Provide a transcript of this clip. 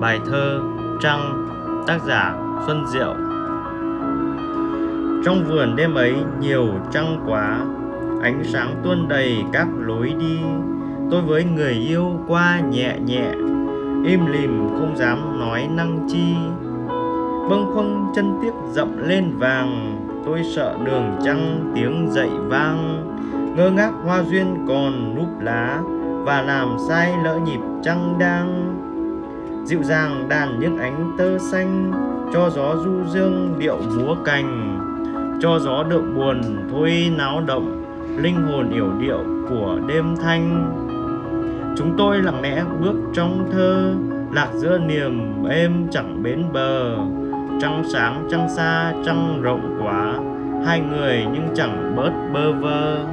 Bài thơ Trăng, Tác giả Xuân Diệu. Trong vườn đêm ấy nhiều trăng quá, Ánh sáng tuôn đầy các lối đi. Tôi với người yêu qua nhẹ nhẹ, Im lìm không dám nói năng chi. Bâng khuâng chân tiếc dậm lên vàng, Tôi sợ đường trăng tiếng dậy vang. Ngơ ngác hoa duyên còn núp lá Và làm sai lỡ nhịp trăng đang. Dịu dàng đàn những ánh tơ xanh, Cho gió du dương điệu múa cành. Cho gió đượm buồn, thôi náo động, Linh hồn yểu điệu của đêm thanh. Chúng tôi lặng lẽ bước trong thơ, Lạc giữa niềm êm chẳng bến bờ. Trăng sáng, trăng xa, trăng rộng quá, Hai người nhưng chẳng bớt bơ vơ.